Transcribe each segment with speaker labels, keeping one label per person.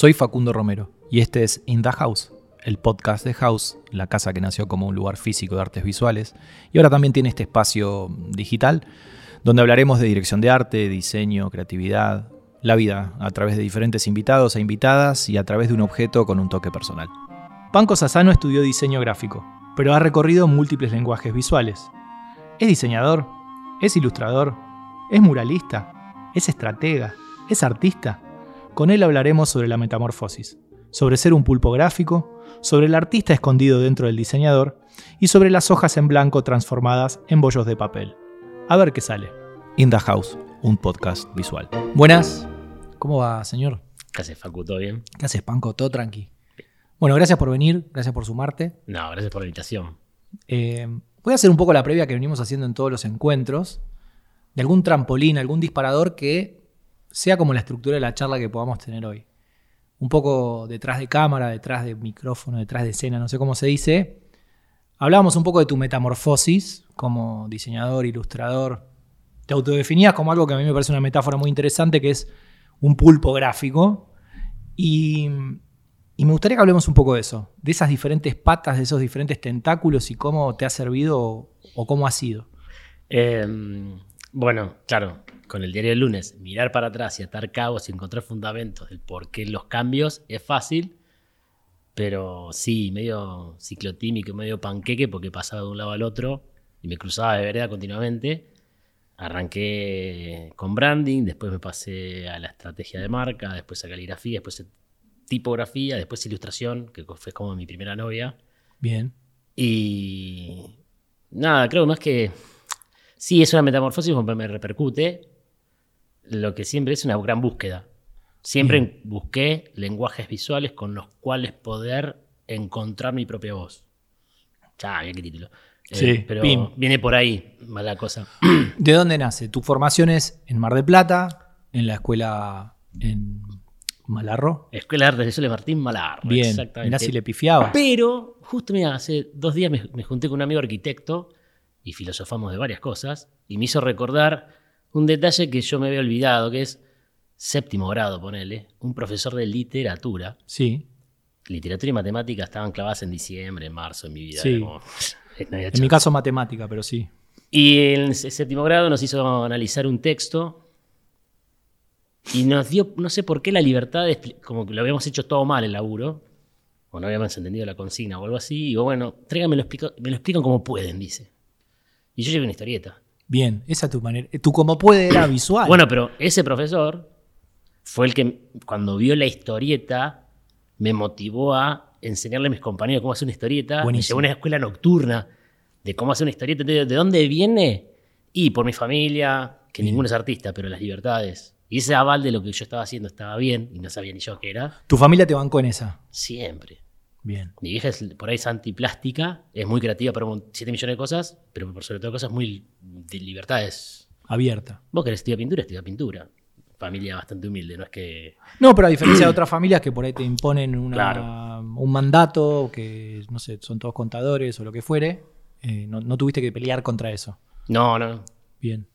Speaker 1: Soy Facundo Romero y este es In House, el podcast de House, la casa que nació como un lugar físico de artes visuales y ahora también tiene este espacio digital donde hablaremos de dirección de arte, diseño, creatividad, la vida a través de diferentes invitados e invitadas y a través de un objeto con un toque personal. Panco Sassano estudió diseño gráfico, pero ha recorrido múltiples lenguajes visuales. Es diseñador, es ilustrador, es muralista, es estratega, es artista. Con él hablaremos sobre la metamorfosis, sobre ser un pulpo gráfico, sobre el artista escondido dentro del diseñador y sobre las hojas en blanco transformadas en bollos de papel. A ver qué sale. In the House, un podcast visual. Buenas. ¿Cómo va, señor?
Speaker 2: ¿Qué haces, Facu? ¿Todo bien?
Speaker 1: ¿Qué haces, Panco? Todo tranqui. Bueno, gracias por venir, gracias por sumarte.
Speaker 2: No, gracias por la invitación.
Speaker 1: Eh, voy a hacer un poco la previa que venimos haciendo en todos los encuentros, de algún trampolín, algún disparador que sea como la estructura de la charla que podamos tener hoy. Un poco detrás de cámara, detrás de micrófono, detrás de escena, no sé cómo se dice. Hablábamos un poco de tu metamorfosis como diseñador, ilustrador. Te autodefinías como algo que a mí me parece una metáfora muy interesante, que es un pulpo gráfico. Y, me gustaría que hablemos un poco de eso, de esas diferentes patas, de esos diferentes tentáculos y cómo te ha servido o, o cómo ha sido.
Speaker 2: Eh, bueno, claro, con el diario del lunes, mirar para atrás y atar cabos y encontrar fundamentos del por qué los cambios es fácil, pero sí, medio ciclotímico, medio panqueque, porque pasaba de un lado al otro y me cruzaba de vereda continuamente. Arranqué con branding, después me pasé a la estrategia de marca, después a caligrafía, después a tipografía, después ilustración, que fue como mi primera novia.
Speaker 1: Bien.
Speaker 2: Y nada, creo más que sí es una metamorfosis porque me repercute. Lo que siempre es una gran búsqueda. Siempre busqué lenguajes visuales con los cuales poder encontrar mi propia voz. Ya, qué título. Eh,
Speaker 1: Sí,
Speaker 2: pero
Speaker 1: pim.
Speaker 2: viene por ahí mala cosa.
Speaker 1: ¿De dónde nace? Tu formación es en Mar del Plata, en la escuela en Malarro.
Speaker 2: Escuela de Artes Visuales Martín Malar.
Speaker 1: Bien,
Speaker 2: exactamente.
Speaker 1: mirá si le pifiaba.
Speaker 2: Pero justo mira, hace dos días me, me junté con un amigo arquitecto y filosofamos de varias cosas y me hizo recordar un detalle que yo me había olvidado, que es séptimo grado, ponele, un profesor de literatura.
Speaker 1: Sí.
Speaker 2: Literatura y matemática estaban clavadas en diciembre, en marzo en mi vida.
Speaker 1: Sí.
Speaker 2: como- no
Speaker 1: En mi caso matemática, pero sí.
Speaker 2: Y en el séptimo grado nos hizo analizar un texto y nos dio, no sé por qué, la libertad de, como que lo habíamos hecho todo mal el laburo, o no habíamos entendido la consigna o algo así, y digo, bueno, tráiganme lo explico- me lo explican como pueden, dice. Y yo llevé una historieta.
Speaker 1: Bien, esa es tu manera. Tu como puede era visual.
Speaker 2: Bueno, pero ese profesor fue el que cuando vio la historieta me motivó a enseñarle a mis compañeros cómo hacer una historieta. Me
Speaker 1: Buenísimo.
Speaker 2: llevó a una escuela nocturna de cómo hacer una historieta. ¿De dónde viene? Y por mi familia, que ninguno es artista, pero las libertades. Y ese aval de lo que yo estaba haciendo estaba bien y no sabía ni yo qué era.
Speaker 1: tu familia te bancó en esa.
Speaker 2: Siempre.
Speaker 1: Bien.
Speaker 2: Mi vieja es por ahí es antiplástica, es muy creativa para 7 millones de cosas, pero por sobre todo cosas muy de libertades.
Speaker 1: Abierta.
Speaker 2: Vos querés estudiar pintura, estudia pintura. Familia bastante humilde, no es que.
Speaker 1: No, pero a diferencia de otras familias que por ahí te imponen una-
Speaker 2: Claro.
Speaker 1: un mandato, que no sé, son todos contadores o lo que fuere, eh, no, no tuviste que pelear contra eso.
Speaker 2: No, no.
Speaker 1: Bien.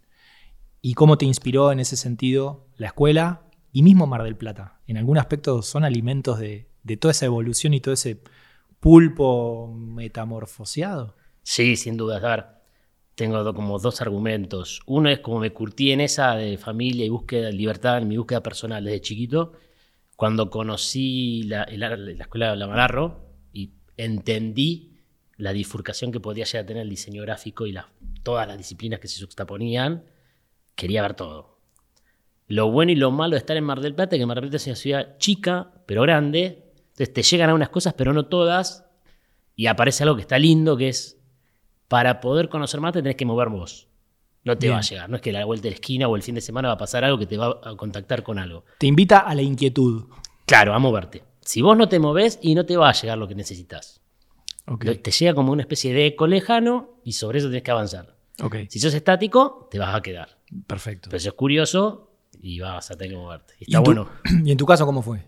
Speaker 1: ¿Y cómo te inspiró en ese sentido la escuela y mismo Mar del Plata? En algún aspecto son alimentos de, de toda esa evolución y todo ese pulpo metamorfoseado.
Speaker 2: Sí, sin duda. A tengo como dos argumentos. Uno es como me curtí en esa de familia y búsqueda de libertad, en mi búsqueda personal desde chiquito. Cuando conocí la, la escuela de Lamararro y entendí la bifurcación que podía llegar a tener el diseño gráfico y las- todas las disciplinas que se juxtaponían, quería ver todo. Lo bueno y lo malo de estar en Mar del Plata que Mar del es una ciudad chica, pero grande. Entonces te llegan algunas cosas, pero no todas. Y aparece algo que está lindo, que es para poder conocer más te tenés que mover vos. No te
Speaker 1: Bien.
Speaker 2: va a llegar. No es que la vuelta de la esquina o el fin de semana va a pasar algo que te va a contactar con algo.
Speaker 1: Te invita a la inquietud.
Speaker 2: Claro, a moverte. Si vos no te movés y no te va a llegar lo que necesitas.
Speaker 1: Ok.
Speaker 2: Lo- Te llega como una especie de eco lejano y sobre eso tenés que avanzar.
Speaker 1: Ok,
Speaker 2: Si sos estático, te vas a quedar.
Speaker 1: perfecto.
Speaker 2: Pero si sos curioso y vas a tener que moverte. Y
Speaker 1: ¿Y
Speaker 2: está
Speaker 1: tu-
Speaker 2: bueno.
Speaker 1: ¿Y en tu caso cómo fue?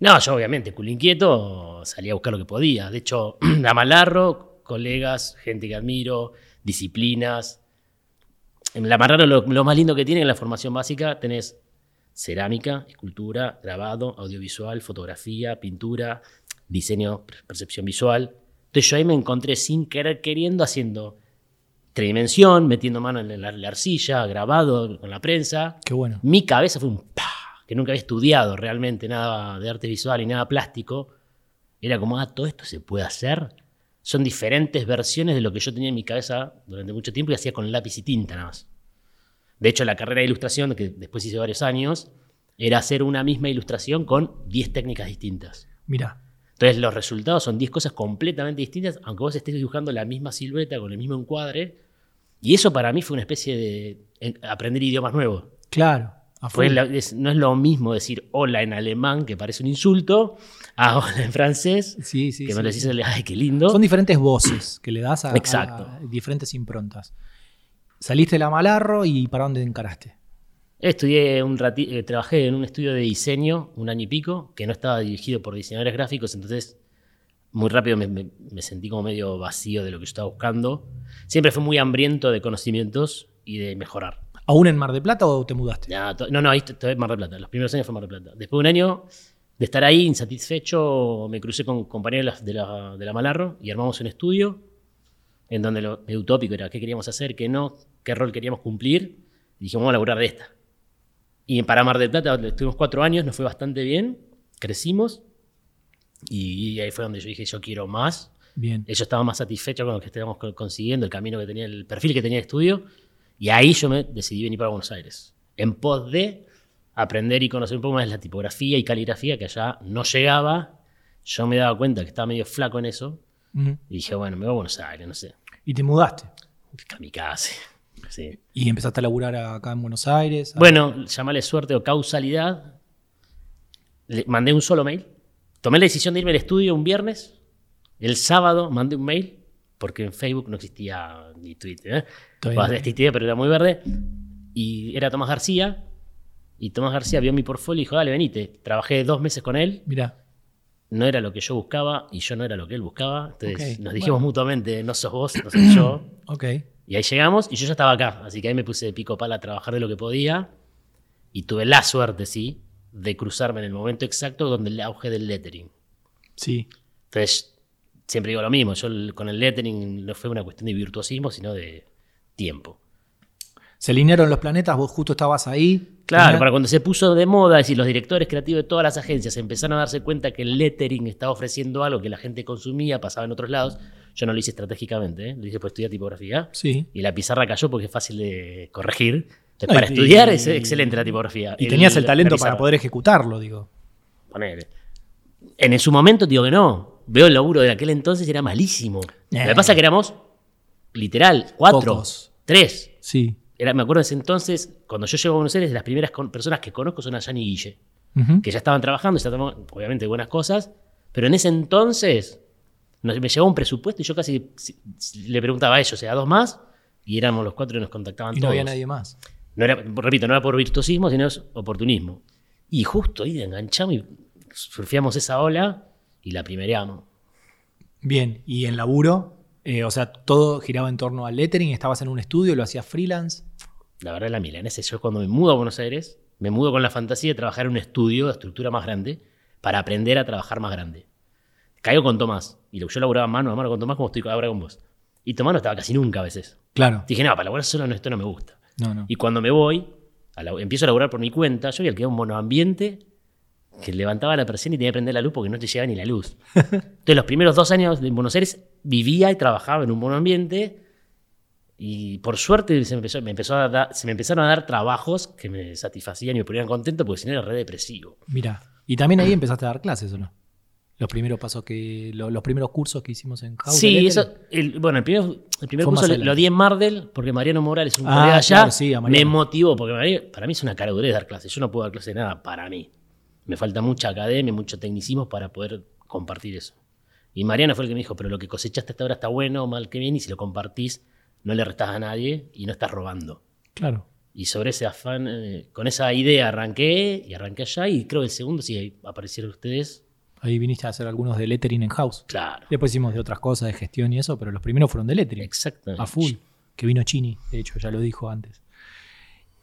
Speaker 2: No, yo obviamente, culo inquieto, salía a buscar lo que podía. De hecho, a Malarro, colegas, gente que admiro, disciplinas. En la Malarro lo, lo más lindo que tiene en la formación básica tenés cerámica, escultura, grabado, audiovisual, fotografía, pintura, diseño, percepción visual. Entonces yo ahí me encontré sin querer queriendo haciendo tridimensión, metiendo mano en la, la arcilla, grabado con la prensa.
Speaker 1: Qué bueno.
Speaker 2: Mi cabeza fue un pa, que nunca había estudiado realmente nada de arte visual y nada plástico. Era como, ah, todo esto se puede hacer. Son diferentes versiones de lo que yo tenía en mi cabeza durante mucho tiempo y hacía con lápiz y tinta nada más. De hecho, la carrera de ilustración, que después hice varios años, era hacer una misma ilustración con 10 técnicas distintas.
Speaker 1: Mira,
Speaker 2: Entonces los resultados son 10 cosas completamente distintas, aunque vos estés dibujando la misma silueta con el mismo encuadre. Y eso para mí fue una especie de en- aprender idiomas nuevos.
Speaker 1: claro.
Speaker 2: Fue es- no es lo mismo decir hola en alemán, que parece un insulto, a hola en francés,
Speaker 1: Sí, sí,
Speaker 2: que
Speaker 1: sí,
Speaker 2: me lo decís, ay, qué lindo.
Speaker 1: Son diferentes voces que le das a,
Speaker 2: Exacto.
Speaker 1: a diferentes improntas. Saliste de la Malarro y ¿para dónde encaraste?
Speaker 2: Estudié un rati- eh, trabajé en un estudio de diseño un año y pico, que no estaba dirigido por diseñadores gráficos, entonces muy rápido me, me- me sentí como medio vacío de lo que yo estaba buscando. Siempre fui muy hambriento de conocimientos y de mejorar.
Speaker 1: ¿Aún en Mar de Plata o te mudaste?
Speaker 2: To- no, no, ahí en Mar del Plata. Los primeros años fue Mar del Plata. Después de un año de estar ahí insatisfecho, me crucé con compañeros de la, de la Malarro y armamos un estudio en donde lo medio utópico era qué queríamos hacer, qué no, qué rol queríamos cumplir. Y dijimos, vamos a laburar de esta. Y para Mar del Plata estuvimos cuatro años, nos fue bastante bien, crecimos. Y ahí fue donde yo dije, yo quiero más.
Speaker 1: Bien.
Speaker 2: Ellos estaban más satisfechos con lo que estábamos co- consiguiendo, el camino que tenía, el perfil que tenía el estudio. Y ahí yo me decidí venir para Buenos Aires. En pos de aprender y conocer un poco más la tipografía y caligrafía, que allá no llegaba. Yo me daba cuenta que estaba medio flaco en eso. Y dije, bueno, me voy a Buenos Aires, no sé.
Speaker 1: Y te mudaste.
Speaker 2: Kamikaze. Sí.
Speaker 1: Y empezaste a laburar acá en Buenos Aires.
Speaker 2: Bueno, llamale suerte o causalidad. Le mandé un solo mail. Tomé la decisión de irme al estudio un viernes. El sábado mandé un mail, porque en Facebook no existía ni Twitter. ¿eh?
Speaker 1: No.
Speaker 2: Existía, pero era muy verde. Y era Tomás García. Y Tomás García vio mi portfolio y dijo, dale, venite. Trabajé dos meses con él.
Speaker 1: Mira,
Speaker 2: No era lo que yo buscaba y yo no era lo que él buscaba. Entonces nos dijimos
Speaker 1: bueno.
Speaker 2: mutuamente, no sos vos, no soy yo.
Speaker 1: ok.
Speaker 2: Y ahí llegamos y yo ya estaba acá, así que ahí me puse de pico pala a trabajar de lo que podía y tuve la suerte, sí, de cruzarme en el momento exacto donde el auge del lettering.
Speaker 1: Sí.
Speaker 2: Entonces, siempre digo lo mismo, yo con el lettering no fue una cuestión de virtuosismo, sino de tiempo.
Speaker 1: Se alinearon los planetas, vos justo estabas ahí.
Speaker 2: Claro, para cuando se puso de moda, es decir, los directores creativos de todas las agencias empezaron a darse cuenta que el lettering estaba ofreciendo algo que la gente consumía, pasaba en otros lados. Yo no lo hice estratégicamente, ¿eh? lo hice por estudiar tipografía.
Speaker 1: Sí.
Speaker 2: Y la pizarra cayó porque es fácil de corregir. Entonces,
Speaker 1: No,
Speaker 2: para
Speaker 1: y-
Speaker 2: estudiar es excelente la tipografía.
Speaker 1: Y tenías el talento para poder ejecutarlo, digo.
Speaker 2: Ponele. En su momento digo que no. Veo el laburo de aquel entonces era malísimo. Lo
Speaker 1: Eh.
Speaker 2: que pasa es que éramos, literal, cuatro,
Speaker 1: Pocos.
Speaker 2: tres.
Speaker 1: Sí.
Speaker 2: Era, me acuerdo de ese entonces, cuando yo llego a Buenos Aires, las primeras con- personas que conozco son a Jan y Guille, que ya estaban trabajando, ya estaban, obviamente, buenas cosas, pero en ese entonces nos- me llegó un presupuesto y yo casi si- si- le preguntaba a ellos, o sea, dos más, y éramos los cuatro y nos contactaban
Speaker 1: Y no
Speaker 2: todos.
Speaker 1: había nadie más.
Speaker 2: No era, repito, no era por virtuosismo, sino es oportunismo. Y justo ahí enganchamos y surfeamos esa ola y la primereamos.
Speaker 1: Bien. Y en laburo, eh, o sea, todo giraba en torno al lettering. Estabas en un estudio, lo hacías freelance.
Speaker 2: La verdad, la milanesa, yo cuando me mudo a Buenos Aires, me mudo con la fantasía de trabajar en un estudio de estructura más grande para aprender a trabajar más grande. Caigo con Tomás y lo- yo laburaba mano a mano con Tomás como estoy ahora con vos. Y Tomás no estaba casi nunca a veces.
Speaker 1: Claro.
Speaker 2: Dije, no, para laburar solo no, esto no me gusta.
Speaker 1: No, no.
Speaker 2: Y cuando me voy, a la- empiezo a laburar por mi cuenta, yo que era un monoambiente que levantaba la presión y tenía que prender la luz porque no te llegaba ni la luz. Entonces, los primeros dos años en Buenos Aires vivía y trabajaba en un monoambiente y por suerte se me, empezó, me empezó a dar- se me empezaron a dar trabajos que me satisfacían y me ponían contento porque si no era re depresivo.
Speaker 1: Mira. Y también ahí empezaste a dar clases, ¿o no? Los primeros pasos que. lo- los primeros cursos que hicimos en House. de
Speaker 2: Sí, eso, el- bueno, el primer, el primer curso lo, di en Mardel porque Mariano Morales, un
Speaker 1: Ah,
Speaker 2: colega allá,
Speaker 1: claro, sí, a
Speaker 2: me motivó, porque Mariano- para mí es una caradurez dar clases. Yo no puedo dar clases de nada para mí. Me falta mucha academia, mucho tecnicismo para poder compartir eso. Y Mariano fue el que me dijo, pero lo que cosechaste hasta ahora está bueno o mal que bien, y si lo compartís, no le restás a nadie y no estás robando.
Speaker 1: Claro.
Speaker 2: Y sobre ese afán, eh, con esa idea arranqué y arranqué allá, y creo que el segundo, si aparecieron ustedes,
Speaker 1: Ahí viniste a hacer algunos de lettering en house.
Speaker 2: claro.
Speaker 1: Después hicimos de otras cosas, de gestión y eso, pero los primeros fueron de lettering.
Speaker 2: Exactamente.
Speaker 1: A full. Que vino Chini, de hecho, ya lo dijo antes.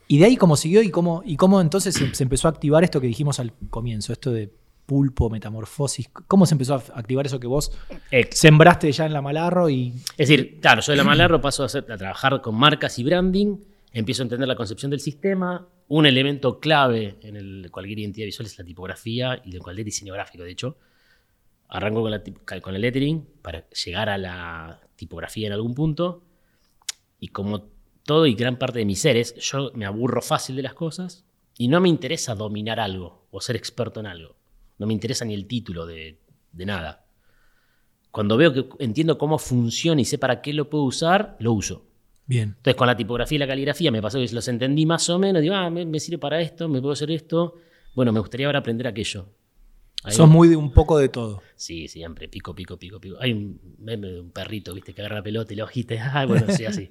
Speaker 1: ¿Y de ahí cómo siguió y cómo, y cómo entonces se, se empezó a activar esto que dijimos al comienzo, esto de pulpo, metamorfosis? ¿Cómo se empezó a activar eso que vos
Speaker 2: Ex.
Speaker 1: sembraste ya en la Malarro y
Speaker 2: Es decir, claro, yo de la Malarro paso a, hacer- a trabajar con marcas y branding, empiezo a entender la concepción del sistema. Un elemento clave en el, cualquier identidad visual es la tipografía y de cualquier diseño gráfico, de hecho. Arranco con, la con el lettering para llegar a la tipografía en algún punto. Y como todo y gran parte de mis seres, yo me aburro fácil de las cosas y no me interesa dominar algo o ser experto en algo. No me interesa ni el título de, de nada. Cuando veo que entiendo cómo funciona y sé para qué lo puedo usar, lo uso.
Speaker 1: bien?
Speaker 2: Entonces, con la tipografía y la caligrafía me pasó que los entendí más o menos. Digo, ah, me, me sirve para esto, me puedo hacer esto. Bueno, me gustaría ahora aprender aquello.
Speaker 1: Sos muy de un poco de todo.
Speaker 2: Sí, siempre, pico, pico, pico, pico. Hay un meme de un perrito, viste, que agarra la pelota y lo agita. Ah, bueno, sí, así.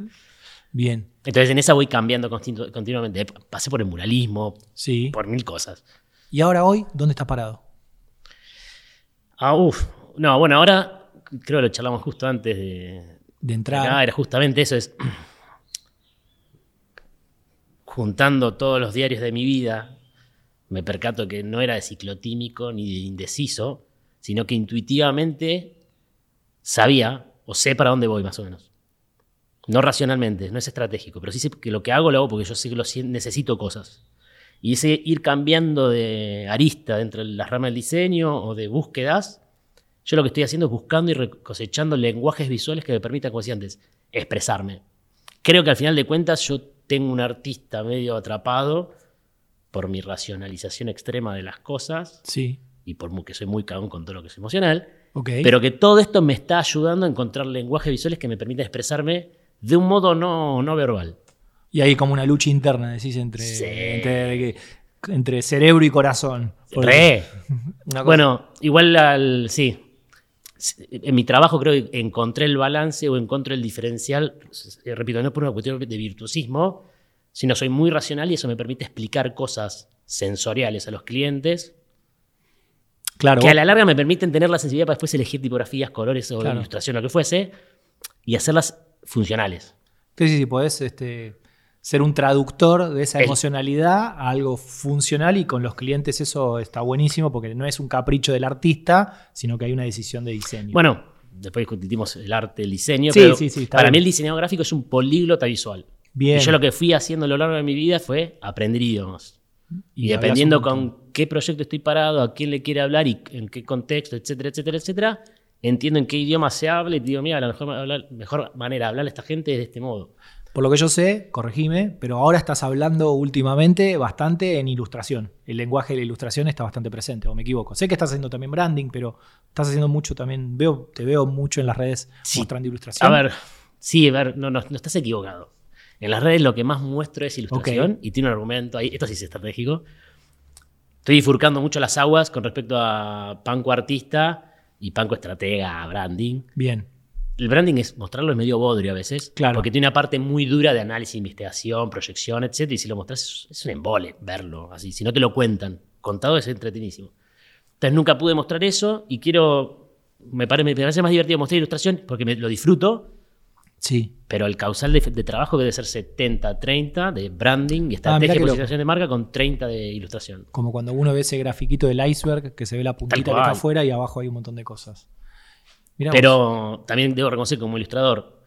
Speaker 1: Bien,
Speaker 2: Entonces, en esa voy cambiando continu- continuamente. Pasé por el muralismo,
Speaker 1: sí.
Speaker 2: por mil cosas.
Speaker 1: ¿Y ahora hoy dónde estás parado?
Speaker 2: Ah, uff. No, bueno, ahora creo que lo charlamos justo antes de,
Speaker 1: De entrar.
Speaker 2: Acá era justamente eso, es juntando todos los diarios de mi vida, me percato que no era de ciclotímico ni de indeciso, sino que intuitivamente sabía o sé para dónde voy más o menos. No racionalmente, no es estratégico, pero sí sé que lo que hago lo hago porque yo sé que lo si- necesito cosas. Y ese ir cambiando de arista dentro de las ramas del diseño o de búsquedas, yo lo que estoy haciendo es buscando y cosechando lenguajes visuales que me permitan, como decía antes, expresarme. Creo que al final de cuentas yo tengo un artista medio atrapado por mi racionalización extrema de las cosas
Speaker 1: Sí.
Speaker 2: y por que soy muy cagón con todo lo que es emocional,
Speaker 1: Ok.
Speaker 2: pero que todo esto me está ayudando a encontrar lenguajes visuales que me permitan expresarme de un modo no, no verbal.
Speaker 1: y hay como una lucha interna, decís, entre,
Speaker 2: Sí.
Speaker 1: entre, entre cerebro y corazón.
Speaker 2: Re. Bueno, igual al, sí. En mi trabajo creo que encontré el balance o encontré el diferencial, eh, repito, no es por una cuestión de virtuosismo, sino soy muy racional y eso me permite explicar cosas sensoriales a los clientes
Speaker 1: claro,
Speaker 2: que a la larga me permiten tener la sensibilidad para después elegir tipografías, colores o
Speaker 1: Claro.
Speaker 2: ilustración, lo que fuese, y hacerlas funcionales.
Speaker 1: Sí, sí, sí, podés este, ser un traductor de esa emocionalidad a algo funcional y con los clientes eso está buenísimo porque no es un capricho del artista, sino que hay una decisión de diseño.
Speaker 2: Bueno, después discutimos el arte, el diseño,
Speaker 1: Sí,
Speaker 2: pero
Speaker 1: sí, sí,
Speaker 2: para
Speaker 1: bien.
Speaker 2: mí el diseñador gráfico es un políglota visual.
Speaker 1: Bien.
Speaker 2: Y yo lo que fui haciendo a lo largo de mi vida fue aprender idiomas. Y,
Speaker 1: hablas
Speaker 2: dependiendo con qué proyecto estoy parado, a quién le quiere hablar y en qué contexto, etcétera, etcétera, etcétera, entiendo en qué idioma se habla y te digo, mira, la mejor, manera de hablar a esta gente es de este modo.
Speaker 1: Por lo que yo sé, corregime, pero ahora estás hablando últimamente bastante en ilustración. El lenguaje de la ilustración está bastante presente, o me equivoco. Sé que estás haciendo también branding, pero estás haciendo mucho también. Veo, te veo mucho en las redes
Speaker 2: Sí.
Speaker 1: mostrando ilustración.
Speaker 2: A ver, sí, a ver, no, no, no estás equivocado. En las redes lo que más muestro es ilustración y tiene un argumento ahí, esto sí es estratégico. Estoy bifurcando mucho las aguas con respecto a Panco artista y Panco estratega, branding.
Speaker 1: Bien.
Speaker 2: El branding es mostrarlo es medio bodrio a veces.
Speaker 1: Claro.
Speaker 2: Porque tiene una parte muy dura de análisis, investigación, proyección, etc. Y si lo mostrás es, un embole verlo así. Si no te lo cuentan, contado es entretenísimo. Entonces nunca pude mostrar eso y quiero. Me, pare- me parece más divertido mostrar ilustración porque me, lo disfruto,
Speaker 1: Sí.
Speaker 2: pero el causal de, de trabajo debe ser 70-30 de branding y
Speaker 1: Ah,
Speaker 2: estrategia de
Speaker 1: loco.
Speaker 2: posicionación de marca con 30 de ilustración.
Speaker 1: Como cuando uno ve ese grafiquito del iceberg que se ve la puntita que está afuera y abajo hay un montón de cosas.
Speaker 2: Pero también debo reconocer como ilustrador,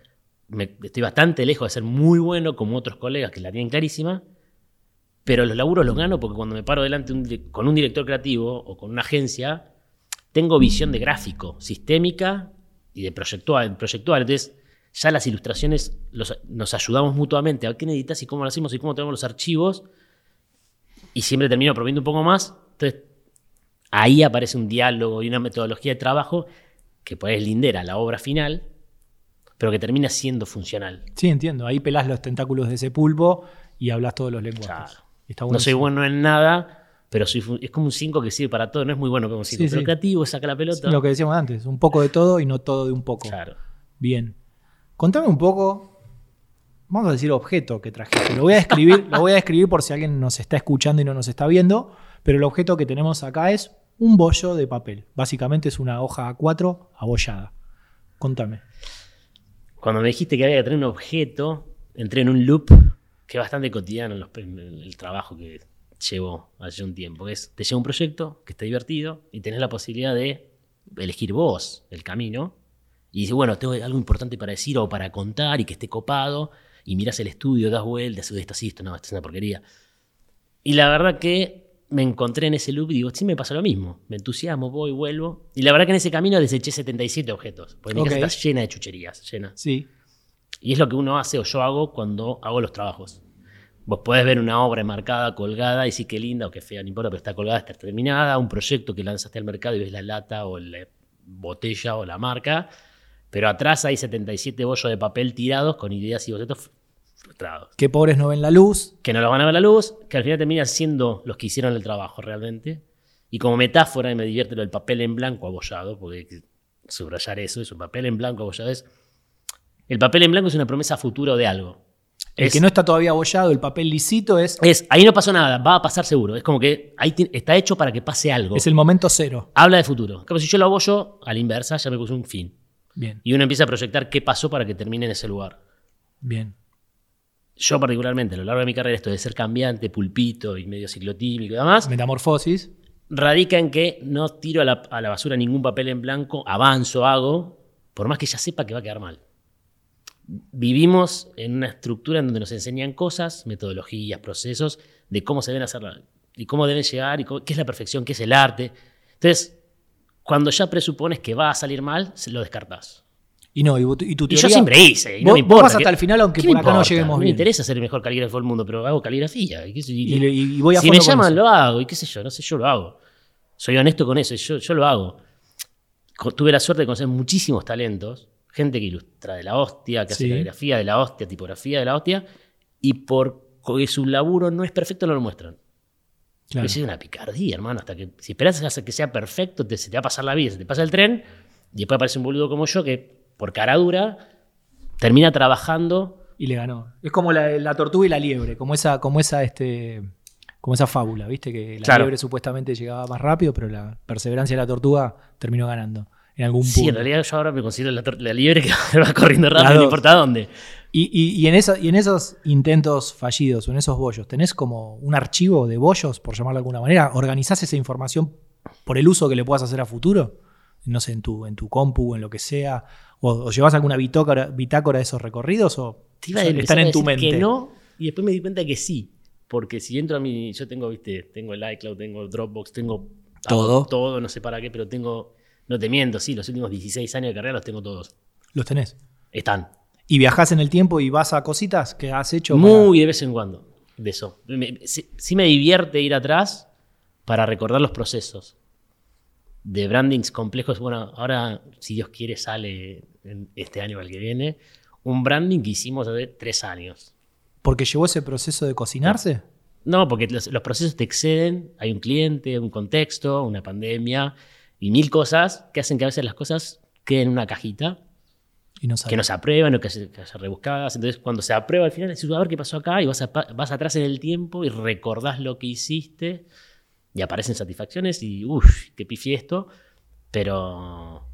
Speaker 2: me- estoy bastante lejos de ser muy bueno como otros colegas que la tienen clarísima, pero los laburos los gano porque cuando me paro delante un con un director creativo o con una agencia, tengo visión de gráfico, sistémica y de proyectual. proyectual. Entonces, ya las ilustraciones los- nos ayudamos mutuamente a qué necesitas y cómo lo hacemos y cómo tenemos los archivos. Y siempre termino probiendo un poco más. Entonces, ahí aparece un diálogo y una metodología de trabajo que puedes lindar a la obra final, pero que termina siendo funcional.
Speaker 1: Sí, entiendo. Ahí pelás los tentáculos de ese pulpo y hablas todos los lenguajes.
Speaker 2: Claro.
Speaker 1: Está
Speaker 2: No soy bueno en nada, pero soy es como un 5 que sirve para todo. No es muy bueno como un 5,
Speaker 1: Sí,
Speaker 2: pero
Speaker 1: sí.
Speaker 2: creativo, saca la pelota.
Speaker 1: Sí, lo que decíamos antes, un poco de todo y no todo de un poco.
Speaker 2: Claro.
Speaker 1: Bien. Contame un poco, vamos a decir objeto que trajiste. Lo voy a describir, lo voy a describir por si alguien nos está escuchando y no nos está viendo, pero el objeto que tenemos acá es un bollo de papel. Básicamente es una hoja A4 abollada. Contame.
Speaker 2: Cuando me dijiste que había que tener un objeto, entré en un loop que es bastante cotidiano en, el trabajo que llevo hace un tiempo. es, te lleva un proyecto que está divertido y tenés la posibilidad de elegir vos el camino. Y dices, bueno, tengo algo importante para decir o para contar y que esté copado. Y mirás el estudio, das vueltas, esto sí, esto no, esto es una porquería. Y la verdad que me encontré en ese loop y digo, sí me pasa lo mismo. Me entusiasmo, voy, vuelvo. Y la verdad que en ese camino deseché 77 objetos. Porque mi
Speaker 1: Ok.
Speaker 2: casa está llena de chucherías, llena.
Speaker 1: Sí.
Speaker 2: Y es lo que uno hace o yo hago cuando hago los trabajos. Vos podés ver una obra enmarcada, colgada, y sí que linda o que fea, no importa, pero está colgada, está terminada. Un proyecto que lanzaste al mercado y ves la lata o la botella o la marca. Pero atrás hay 77 bollos de papel tirados con ideas y bocetos frustrados.
Speaker 1: Que pobres no ven la luz.
Speaker 2: Que no los van a ver la luz, que al final terminan siendo los que hicieron el trabajo realmente. Y como metáfora, y me divierte lo del papel en blanco abollado, porque hay que subrayar eso, es un papel en blanco abollado. Es, el papel en blanco es una promesa futuro de algo.
Speaker 1: El
Speaker 2: Es-
Speaker 1: que no está todavía abollado, el papel lisito, es,
Speaker 2: es, ahí no pasó nada, va a pasar seguro. Es como que ahí está hecho para que pase algo.
Speaker 1: es el momento cero.
Speaker 2: Habla de futuro. Como si yo lo abollo a la inversa, ya me puse un fin.
Speaker 1: Bien,
Speaker 2: Y uno empieza a proyectar qué pasó para que termine en ese lugar.
Speaker 1: bien.
Speaker 2: Yo particularmente, a lo largo de mi carrera, esto de ser cambiante, pulpito y medio ciclotímico y demás,
Speaker 1: Metamorfosis.
Speaker 2: radica en que no tiro a la, a la basura ningún papel en blanco, avanzo, hago, por más que ya sepa que va a quedar mal. Vivimos en una estructura en donde nos enseñan cosas, metodologías, procesos, de cómo se deben hacer y cómo deben llegar, y cómo- qué es la perfección, qué es el arte. Entonces, cuando ya presupones que va a salir mal, lo descartas.
Speaker 1: Y no, y, y tu
Speaker 2: Y yo siempre hice, y no
Speaker 1: vos,
Speaker 2: me
Speaker 1: vos
Speaker 2: importa.
Speaker 1: vas hasta
Speaker 2: ¿qué-
Speaker 1: el final, aunque por no lleguemos
Speaker 2: No me
Speaker 1: bien.
Speaker 2: interesa ser el mejor caligrafo del mundo, pero hago caligrafía. y
Speaker 1: voy a
Speaker 2: si me llaman,
Speaker 1: eso.
Speaker 2: lo hago. Y qué sé yo, no sé, yo lo hago. Soy honesto con eso, yo, yo lo hago. Tuve la suerte de conocer muchísimos talentos, gente que ilustra de la hostia, que
Speaker 1: Sí.
Speaker 2: hace caligrafía de la hostia, tipografía de la hostia, y porque su laburo no es perfecto, no lo muestran.
Speaker 1: Claro.
Speaker 2: Eso es una picardía, hermano. Hasta que si esperas a que sea perfecto, te, se te va a pasar la vida, se te pasa el tren, y después aparece un boludo como yo que, por cara dura, termina trabajando.
Speaker 1: Y le ganó. Es como la, la tortuga y la liebre, como esa, como esa, este, como esa fábula, ¿viste? Que la
Speaker 2: Claro.
Speaker 1: liebre supuestamente llegaba más rápido, pero la perseverancia de la tortuga terminó ganando en algún punto.
Speaker 2: Sí, en realidad yo ahora me considero la, la liebre que va corriendo rápido, no importa dónde.
Speaker 1: Y, y- y en esa- y en esos intentos fallidos o en esos bollos, ¿tenés como un archivo de bollos, por llamarlo de alguna manera? ¿Organizás esa información por el uso que le puedas hacer a futuro? No sé, en tu, en tu compu, en lo que sea. ¿O, o llevas alguna bitácora, bitácora de esos recorridos? ¿O
Speaker 2: Te iba a
Speaker 1: están
Speaker 2: a
Speaker 1: en tu
Speaker 2: decir
Speaker 1: mente?
Speaker 2: Que no, y después me di cuenta que sí. Porque si entro a mi. Yo tengo, viste, tengo el iCloud, tengo el Dropbox, tengo.
Speaker 1: Todo.
Speaker 2: Todo, no sé para qué, pero tengo. No te miento, sí, los últimos 16 años de carrera los tengo todos.
Speaker 1: Los tenés.
Speaker 2: Están.
Speaker 1: ¿Y viajás en el tiempo y vas a cositas que has hecho?
Speaker 2: Muy de vez en cuando. De eso. Me- sí, sí me divierte ir atrás para recordar los procesos. De brandings complejos. Bueno, ahora, si Dios quiere, sale en este año o el que viene. Un branding que hicimos hace tres años.
Speaker 1: ¿Porque llevó ese proceso de cocinarse?
Speaker 2: No, porque los, los procesos te exceden. Hay un cliente, un contexto, una pandemia y mil cosas que hacen que a veces las cosas queden en una cajita
Speaker 1: Y no
Speaker 2: que no se aprueban o que se, que haya rebuscadas. Entonces, cuando se aprueba al final, decís, a ver qué pasó acá y vas, a- vas atrás en el tiempo y recordás lo que hiciste y aparecen satisfacciones y, uff, qué pifié esto. Pero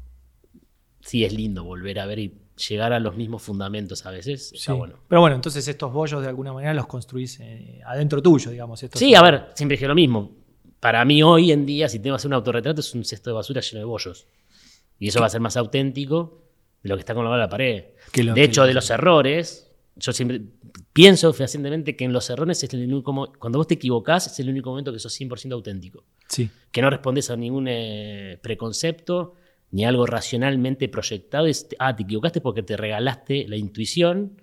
Speaker 2: sí es lindo volver a ver y llegar a los mismos fundamentos a veces. Está
Speaker 1: Sí.
Speaker 2: bueno.
Speaker 1: Pero bueno, entonces estos bollos de alguna manera los construís eh, adentro tuyo, digamos. estos-
Speaker 2: Sí, a ver, siempre dije lo mismo. Para mí hoy en día, si tengo que hacer un autorretrato, es un cesto de basura lleno de bollos. Y eso va a ser más auténtico de lo que está colgado en la pared.
Speaker 1: Lo-
Speaker 2: de hecho,
Speaker 1: lo-
Speaker 2: de los errores, yo siempre pienso fehacientemente que en los errores es el único, cuando vos te equivocás, es el único momento que sos 100% auténtico.
Speaker 1: Sí.
Speaker 2: Que no respondes a ningún eh, preconcepto ni algo racionalmente proyectado. Es, ah, te equivocaste porque te regalaste la intuición,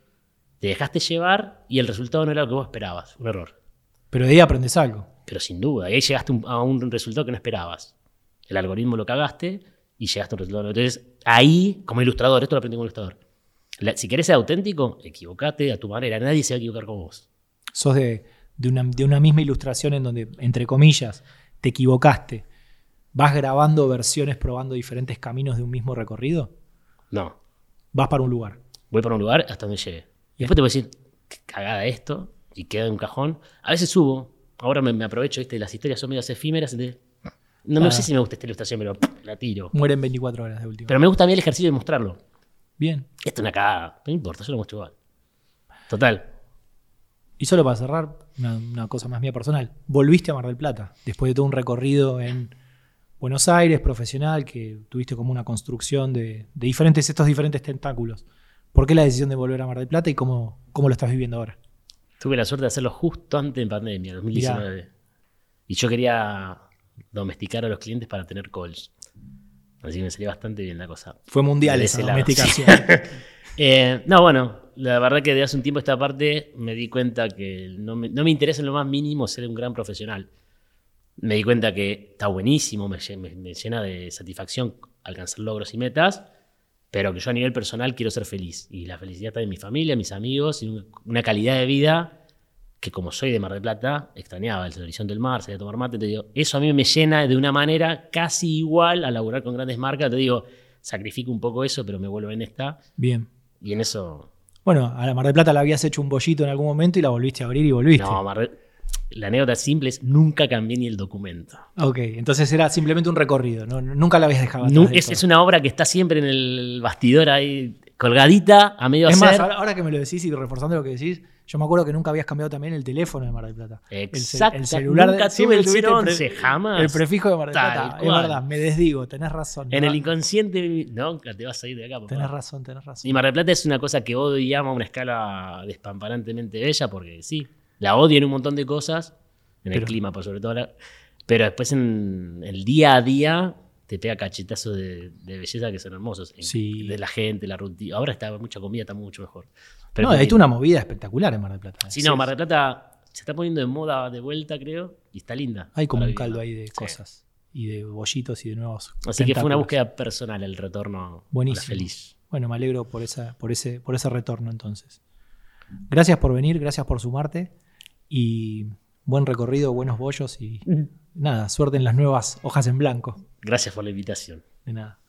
Speaker 2: te dejaste llevar y el resultado no era lo que vos esperabas. Un error.
Speaker 1: Pero de ahí aprendes algo.
Speaker 2: Pero sin duda, y ahí llegaste un- a un resultado que no esperabas. El algoritmo lo cagaste y llegaste a un resultado. Entonces, ahí, como ilustrador, esto lo aprendí como ilustrador. La- si querés ser auténtico, equivocate a tu manera. Nadie se va a equivocar con vos.
Speaker 1: Sos de, de una, de una misma ilustración en donde, entre comillas, te equivocaste. ¿Vas grabando versiones probando diferentes caminos de un mismo recorrido?
Speaker 2: No.
Speaker 1: Vas para un lugar.
Speaker 2: Voy para un lugar hasta donde llegue. Y después te voy a decir, qué cagada esto, y queda en un cajón. A veces subo. Ahora me, me aprovecho, ¿viste? Las historias son medias efímeras. entonces, no me
Speaker 1: Ah.
Speaker 2: sé si me gusta esta ilustración, pero la tiro.
Speaker 1: Mueren 24 horas de último.
Speaker 2: Pero me gusta a mí el ejercicio de mostrarlo.
Speaker 1: Bien.
Speaker 2: Esto es una cagada. No importa, yo lo muestro igual. Total.
Speaker 1: Y solo para cerrar, una, una cosa más mía personal. Volviste a Mar del Plata, después de todo un recorrido en Buenos Aires, profesional, que tuviste como una construcción de, de diferentes, estos diferentes tentáculos. ¿Por qué la decisión de volver a Mar del Plata y cómo, cómo lo estás viviendo ahora?
Speaker 2: Tuve la suerte de hacerlo justo antes de pandemia, 2019. Y yo quería domesticar a los clientes para tener calls. Así que me salió bastante bien la cosa.
Speaker 1: Fue mundial esa
Speaker 2: lado,
Speaker 1: domesticación.
Speaker 2: Eh, no, bueno, la verdad que de hace un tiempo esta parte me di cuenta que no me, no me interesa en lo más mínimo ser un gran profesional. Me di cuenta que está buenísimo, me, me- me llena de satisfacción alcanzar logros y metas, pero que yo a nivel personal quiero ser feliz. Y la felicidad está en mi familia, mis amigos, y un- una calidad de vida que como soy de Mar del Plata, extrañaba el horizonte del mar, salía a tomar mate, te digo, eso a mí me llena de una manera casi igual a laburar con grandes marcas, te digo, sacrifico un poco eso, pero me vuelvo en esta,
Speaker 1: Bien.
Speaker 2: y en eso
Speaker 1: Bueno, a la Mar del Plata la habías hecho un bollito en algún momento y la volviste a abrir y volviste.
Speaker 2: No, Mar del- la anécdota simple es nunca cambié ni el documento.
Speaker 1: Ok, entonces era simplemente un recorrido, ¿no? nunca la habías dejado. del
Speaker 2: es, es una obra que está siempre en el bastidor ahí, colgadita, a medio
Speaker 1: Es más, ahora, ahora que me lo decís y reforzando lo que decís, yo me acuerdo que nunca habías cambiado también el teléfono de Mar del Plata.
Speaker 2: Exacto,
Speaker 1: El, celular
Speaker 2: nunca
Speaker 1: de,
Speaker 2: tuve el
Speaker 1: tuviste
Speaker 2: 011,
Speaker 1: pre-
Speaker 2: jamás.
Speaker 1: El prefijo de Mar del
Speaker 2: Tal
Speaker 1: Plata. Es verdad, me desdigo, tenés razón.
Speaker 2: en
Speaker 1: ¿no?
Speaker 2: el inconsciente, no, te vas a ir de acá. papá.
Speaker 1: Tenés razón, tenés razón.
Speaker 2: Y Mar del Plata es una cosa que amo a una escala despamparantemente bella, porque sí, la odio en un montón de cosas, en el clima, por sobre todo. la- pero después en el día a día te pega cachetazos de, de belleza que son hermosos.
Speaker 1: Sí.
Speaker 2: De la gente, la rutina. Ahora está mucha comida, está mucho mejor. Pero
Speaker 1: no, hay una movida espectacular en Mar del Plata.
Speaker 2: Sí, no, Mar del Plata se está poniendo de moda de vuelta, creo, y está linda.
Speaker 1: Hay como un caldo ahí de
Speaker 2: Sí.
Speaker 1: cosas y de bollitos y de nuevos.
Speaker 2: Así que fue una búsqueda personal el retorno
Speaker 1: Buenísimo.
Speaker 2: feliz.
Speaker 1: Bueno, me alegro por, esa, por, ese, por ese retorno entonces. Gracias por venir, gracias por sumarte y buen recorrido, buenos bollos y nada, suerte en las nuevas hojas en blanco.
Speaker 2: Gracias por la invitación.
Speaker 1: De nada.